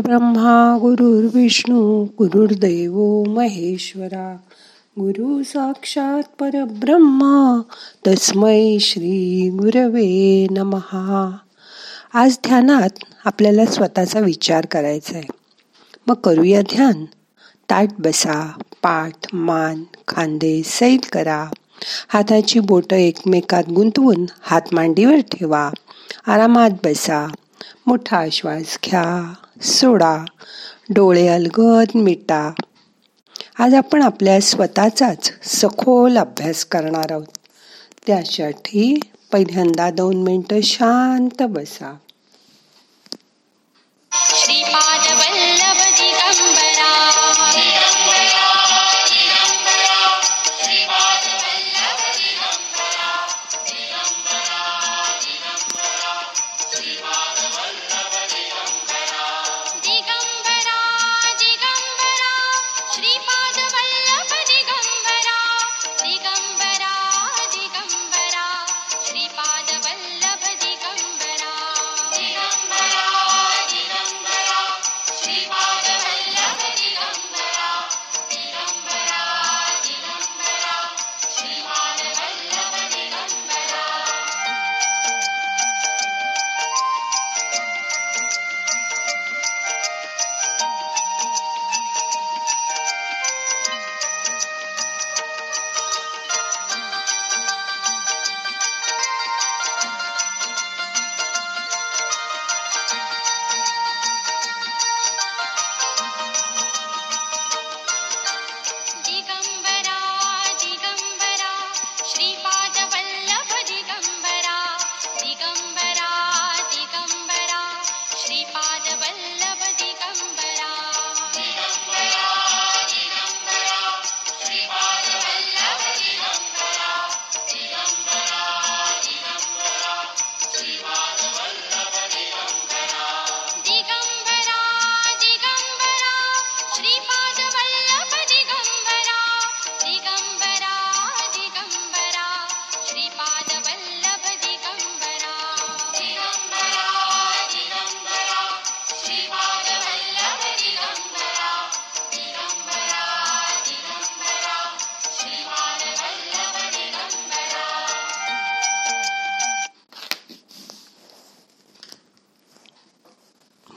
ब्रह्मा गुरुर्विष्णू गुरुर्दैव महेश्वरा. गुरु साक्षात परब्रह्मा तस्मै श्री गुरवे नमहा. आज ध्यानात आपल्याला स्वतःचा विचार करायचा आहे. मग करूया ध्यान. ताट बसा पाठ मान खांदे सैल करा. हाताची बोटं एकमेकात गुंतवून हात मांडीवर ठेवा. आरामात बसा. मोठा श्वास घ्या सोडा डोळे अलगद मिटा. आज आपण आपल्या स्वतःचाच सखोल अभ्यास करणार आहोत. त्यासाठी पहिल्यांदा दोन मिनटं शांत बसा.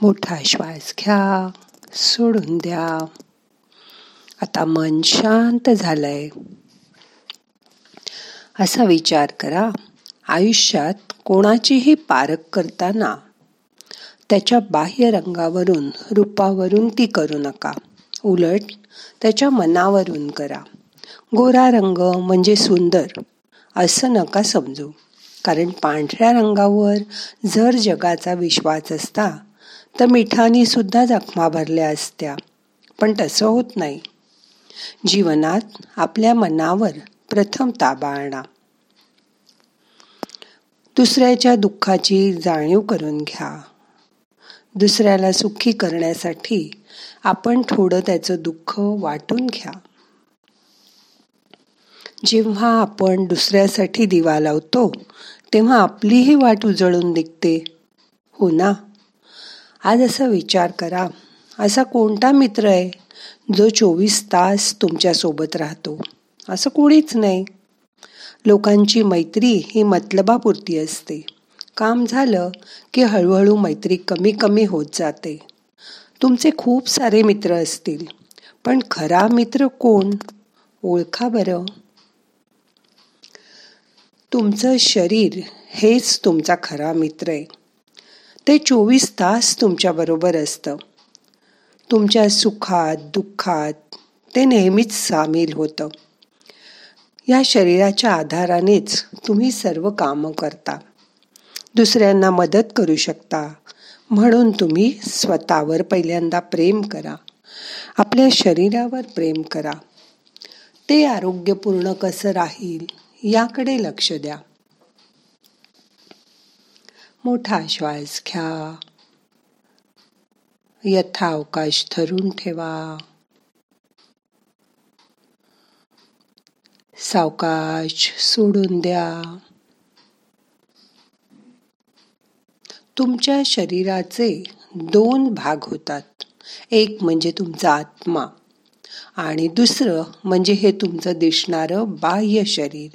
मोठा श्वास घ्या सोडून द्या. आता मन शांत झालंय. असा विचार करा आयुष्यात कोणाचीही पारख करताना त्याच्या बाह्य रंगावरून रूपावरून ती करू नका. उलट त्याच्या मनावरून करा. गोरा रंग म्हणजे सुंदर असं नका समजू. कारण पांढऱ्या रंगावर जर जगाचा विश्वास असता तर मिठानी सुद्धा जखमा भरल्या असत्या. पण तसं होत नाही. जीवनात आपल्या मनावर प्रथम ताबा आणा. दुसऱ्याच्या दुःखाची जाणीव करून घ्या. दुसऱ्याला सुखी करण्यासाठी आपण थोडं त्याचं दुःख वाटून घ्या. जेव्हा आपण दुसऱ्यासाठी दिवा लावतो तेव्हा आपलीही वाट उजळून निघते. हो ना? आज असा विचार करा. असा कोणता मित्र आहे जो चोवीस तास तुमच्यासोबत राहतो? असं कोणीच नाही. लोकांची मैत्री ही मतलबापुरती असते. काम झालं की हळूहळू मैत्री कमी कमी होत जाते. तुमचे खूप सारे मित्र असतील. पण खरा मित्र कोण? ओळखा बरं. तुमचं शरीर हेच तुमचा खरा मित्र आहे. ते चोवीस तास तुमच्याबरोबर असतं. तुमच्या सुखात दुःखात ते नेहमीच सामील होतं. या शरीराच्या आधारानेच तुम्ही सर्व कामं करता. दुसऱ्यांना मदत करू शकता. म्हणून तुम्ही स्वतःवर पहिल्यांदा प्रेम करा. आपल्या शरीरावर प्रेम करा. ते आरोग्यपूर्ण कसं राहील याकडे लक्ष द्या. मोठा श्वास घ्या. यथावकाश धरून ठेवा. सावकाश सोडून द्या. तुमच्या शरीराचे दोन भाग होतात. एक म्हणजे तुमचा आत्मा आणि दुसरं म्हणजे हे तुमचं दिसणारं बाह्य शरीर.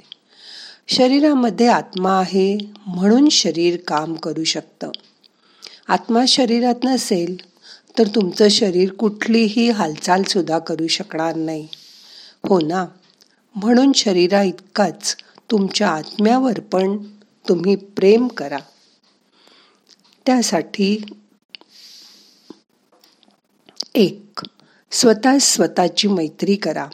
शरीरामध्ये आत्मा आहे म्हणून शरीर काम करू शकतं. आत्मा शरीरात नसेल तर तुमचं शरीर कुठलीही हालचालसुद्धा करू शकणार नाही. हो ना? म्हणून शरीरा इतकाच तुमच्या आत्म्यावर पण तुम्ही प्रेम करा. त्यासाठी एक स्वतः स्वतःची मैत्री करा.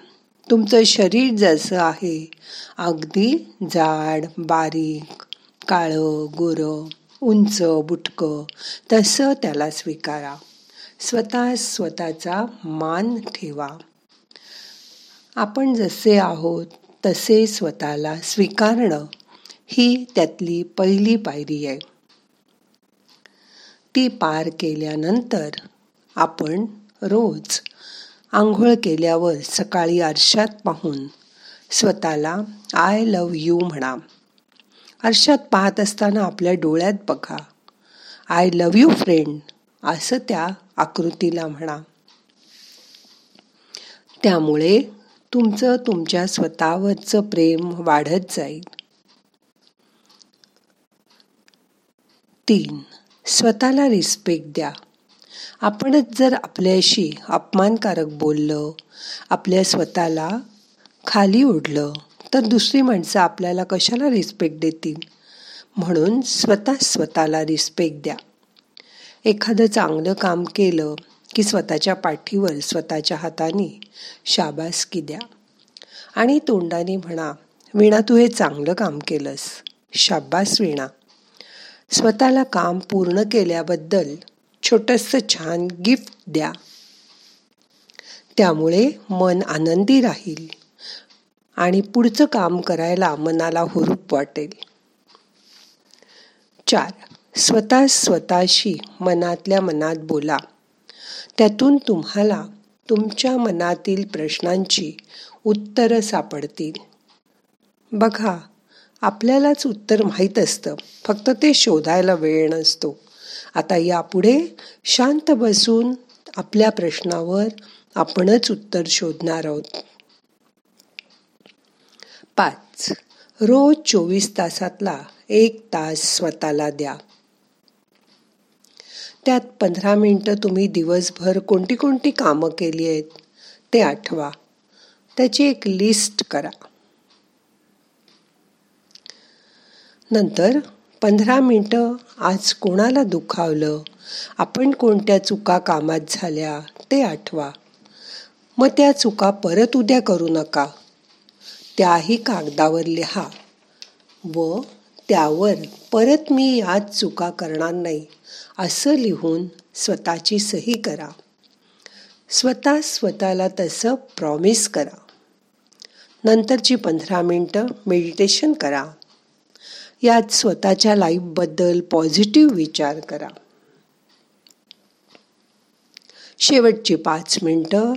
तुमचं शरीर जसं आहे. अगदी जाड बारीक काळं गोरं उंच बुटकं तसं त्याला स्वीकारा. स्वतः स्वतःचा मान ठेवा. आपण जसे आहोत तसे स्वतःला स्वीकारणं ही त्यातली पहिली पायरी आहे. ती पार केल्यानंतर आपण रोज आंघोळ केल्यावर सकाळी आरशात पाहून स्वतःला आय लव यू म्हणा. आरशात पाहत असताना आपल्या डोळ्यात बघा. आय लव यू फ्रेंड असं त्या आकृतीला म्हणा. त्यामुळे तुमचं तुमच्या स्वतःवरचं प्रेम वाढत जाईल. तीन स्वतःला रिस्पेक्ट द्या. आपणच जर आपल्याशी अपमानकारक बोललं आपल्या स्वतःला खाली ओढलं तर दुसरी माणसं आपल्याला कशाला रिस्पेक्ट देतील? म्हणून स्वतः स्वतःला रिस्पेक्ट द्या. एखादं चांगलं काम केलं की स्वतःच्या पाठीवर स्वतःच्या हाताने शाबासकी द्या. आणि तोंडाने म्हणा विणा तू हे चांगलं काम केलंस. शाबास विणा. स्वतःला काम पूर्ण केल्याबद्दल छोटस छान गिफ्ट द्या. त्यामुळे मन आनंदी राहील आणि पुढचं काम करायला मनाला हुरूप वाटेल. चार स्वतः स्वतःशी मनातल्या मनात बोला. त्यातून तुम्हाला तुमच्या मनातील प्रश्नांची उत्तरं सापडतील. बघा आपल्यालाच उत्तर माहीत असतं. फक्त ते शोधायला वेळ नसतो. आता यापुढे शांत बसून आपल्या प्रश्नावर आपणच उत्तर शोधणार आहोत. पाच. रोज चोवीस तासातला एक तास स्वतःला द्या. त्यात पंधरा मिनिटं तुम्ही दिवसभर कोणती कोणती कामं केली आहेत ते आठवा. त्याची एक लिस्ट करा. नंतर पंधरा मिनटं आज कोणाला दुखावलं? आपण कोणत्या चुका कामात झाल्या ते आठवा. मग त्या चुका परत उद्या करू नका. त्याही कागदावर लिहा. व त्यावर परत मी यात चुका करणार नाही असं लिहून स्वतःची सही करा. स्वतः स्वतःला तसं प्रॉमिस करा. नंतरची पंधरा मिनटं मेडिटेशन करा. यात स्वतःच्या लाईफबद्दल पॉझिटिव्ह विचार करा. शेवटची पाच मिनटं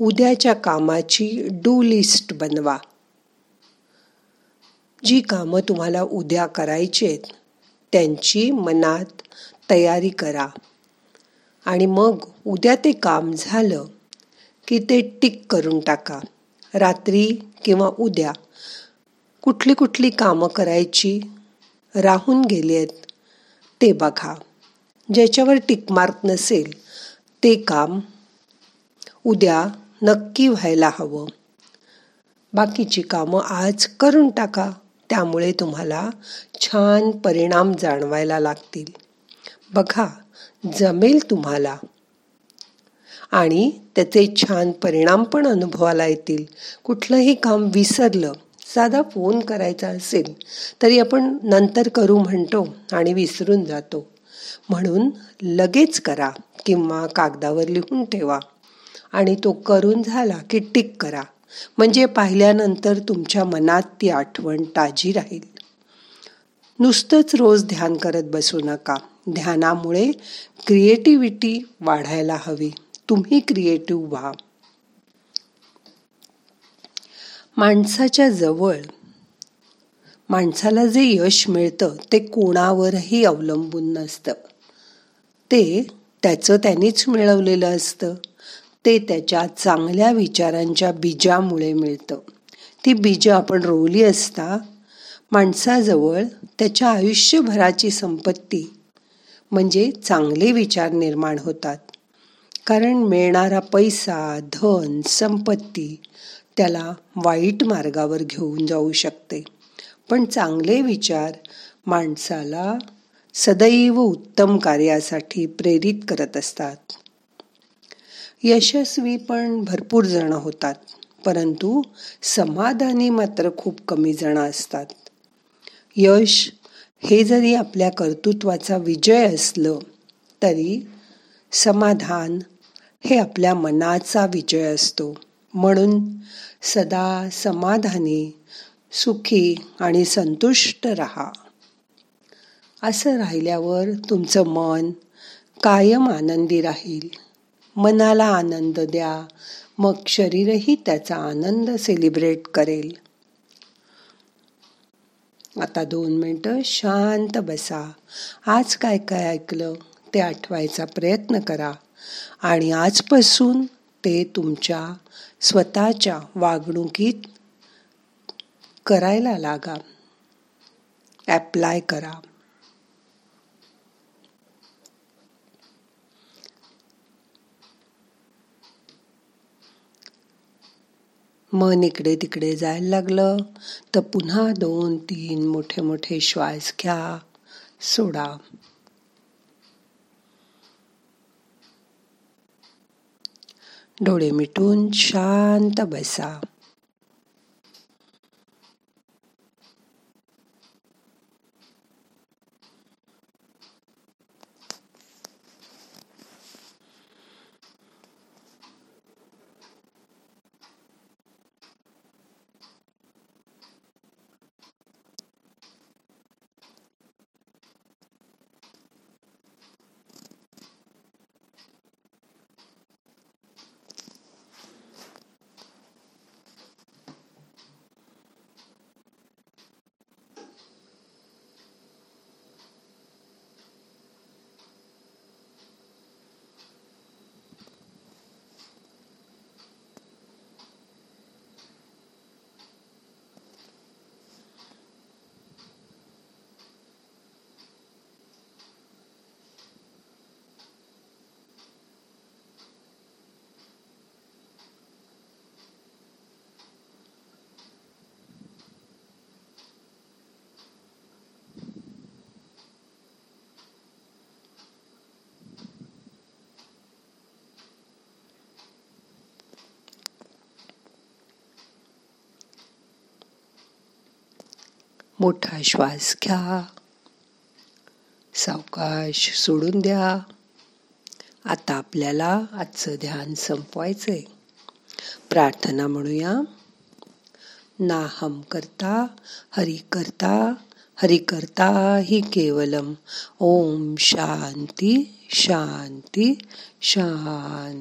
उद्याच्या कामाची डू लिस्ट बनवा. जी कामं तुम्हाला उद्या करायची आहेत त्यांची मनात तयारी करा. आणि मग उद्या ते काम झालं की ते टिक करून टाका. रात्री किंवा उद्या कुठली कुठली कामं करायची राहून गेले आहेत. ते बघा. ज्याच्यावर टिकमार्क नसेल ते काम उद्या नक्की व्हायला हवं. बाकीची कामं आज करून टाका. त्यामुळे तुम्हाला छान परिणाम जाणवायला लागतील. बघा जमेल तुम्हाला. आणि त्याचे छान परिणाम पण अनुभवाला येतील. कुठलंही काम विसरलं साधा फोन करायचा असेल तरी आपण नंतर करू म्हणतो आणि विसरून जातो. म्हणून लगेच करा किंवा कागदावर लिहून ठेवा आणि तो करून झाला की टिक करा. म्हणजे पाहिल्यानंतर तुमच्या मनात ती आठवण ताजी राहील. नुसतंच रोज ध्यान करत बसू नका. ध्यानामुळे क्रिएटिव्हिटी वाढायला हवी. तुम्ही क्रिएटिव्ह व्हा. माणसाच्या जवळ. माणसाला जे यश मिळतं ते कोणावरही अवलंबून नसतं. ते त्याचं त्यांनीच मिळवलेलं असतं. ते त्याच्या चांगल्या विचारांच्या बीजामुळे मिळतं. ती बीजं आपण रोवली असता माणसाजवळ त्याच्या आयुष्यभराची संपत्ती म्हणजे चांगले विचार निर्माण होतात. कारण मिळणारा पैसा धन संपत्ती त्याला वाईट मार्गावर घेऊन जाऊ शकते. पण चांगले विचार माणसाला सदैव उत्तम कार्यासाठी प्रेरित करत असतात. यशस्वी पण भरपूर जण होतात परंतु समाधानी मात्र खूप कमी जण असतात. यश हे जरी आपल्या कर्तृत्वाचा विजय असलं तरी समाधान हे आपल्या मनाचा विजय असतो. म्हणून सदा समाधानी सुखी आणि संतुष्ट रहा. असं राहिल्यावर तुमचं मन कायम आनंदी राहील. मनाला आनंद द्या मग शरीरही त्याचा आनंद सेलिब्रेट करेल. आता दोन मिनटं शांत बसा. आज काय काय ऐकलं ते आठवायचा प्रयत्न करा. आणि आजपासून ते तुमच्या स्वतःच्या वागणुकीत करायला लागा. ॲप्लाय करा. मन इकडे तिकडे जायला लागलं तर पुन्हा दोन तीन मोठे मोठे श्वास घ्या सोडा. डोळे मिटून शांत बसा. मोठा श्वास घ्या. सावकाश सोडून द्या. आता आपल्याला आजचं ध्यान संपवायचंय. प्रार्थना म्हणूया. नाहम करता हरि करता हरि करता हि केवलम. ओम शांती शांती शांती.